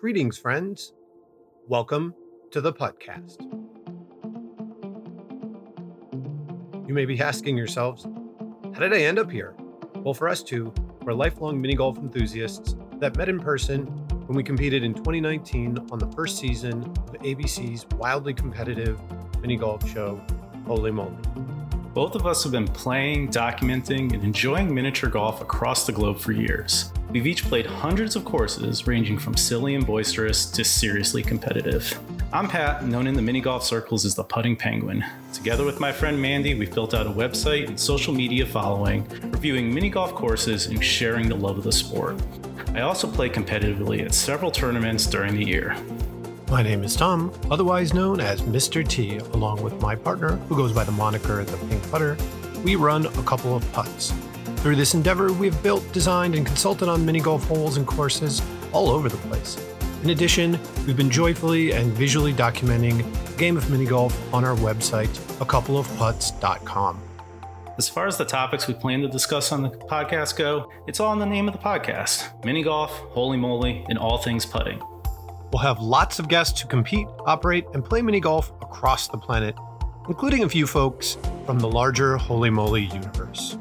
Greetings, friends. Welcome to the podcast. You may be asking yourselves, how did I end up here? Well, for us two, we're lifelong mini golf enthusiasts that met in person when we competed in 2019 on the first season of ABC's wildly competitive mini golf show, Holy Moly. Both of us have been playing, documenting, and enjoying miniature golf across the globe for years. We've each played hundreds of courses, ranging from silly and boisterous to seriously competitive. I'm Pat, known in the mini golf circles as the Putting Penguin. Together with my friend Mandy, we've built out a website and social media following, reviewing mini golf courses and sharing the love of the sport. I also play competitively at several tournaments during the year. My name is Tom, otherwise known as Mr. T, along with my partner, who goes by the moniker The Pink Putter. We run a couple of putts. Through this endeavor, we have built, designed, and consulted on mini golf holes and courses all over the place. In addition, we've been joyfully and visually documenting the game of mini golf on our website, acoupleofputts.com. As far as the topics we plan to discuss on the podcast go, it's all in the name of the podcast mini golf, holy moly, and all things putting. We'll have lots of guests who compete, operate, and play mini golf across the planet, including a few folks from the larger Holy Moly universe.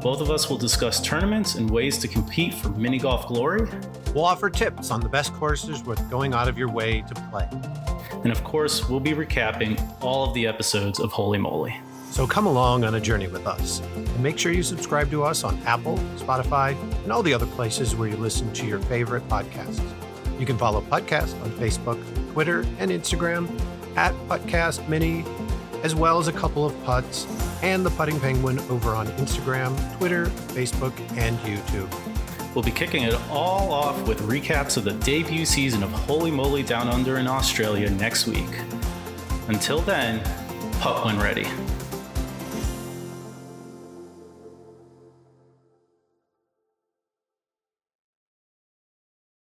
Both of us will discuss tournaments and ways to compete for mini golf glory. We'll offer tips on the best courses worth going out of your way to play. And of course, we'll be recapping all of the episodes of Holy Moly. So come along on a journey with us. And make sure you subscribe to us on Apple, Spotify, and all the other places where you listen to your favorite podcasts. You can follow Puttcast on Facebook, Twitter, and Instagram at Puttcast Mini, as well as a couple of putts and the Putting Penguin over on Instagram, Twitter, Facebook, and YouTube. We'll be kicking it all off with recaps of the debut season of Holy Moly Down Under in Australia next week. Until then, putt when ready.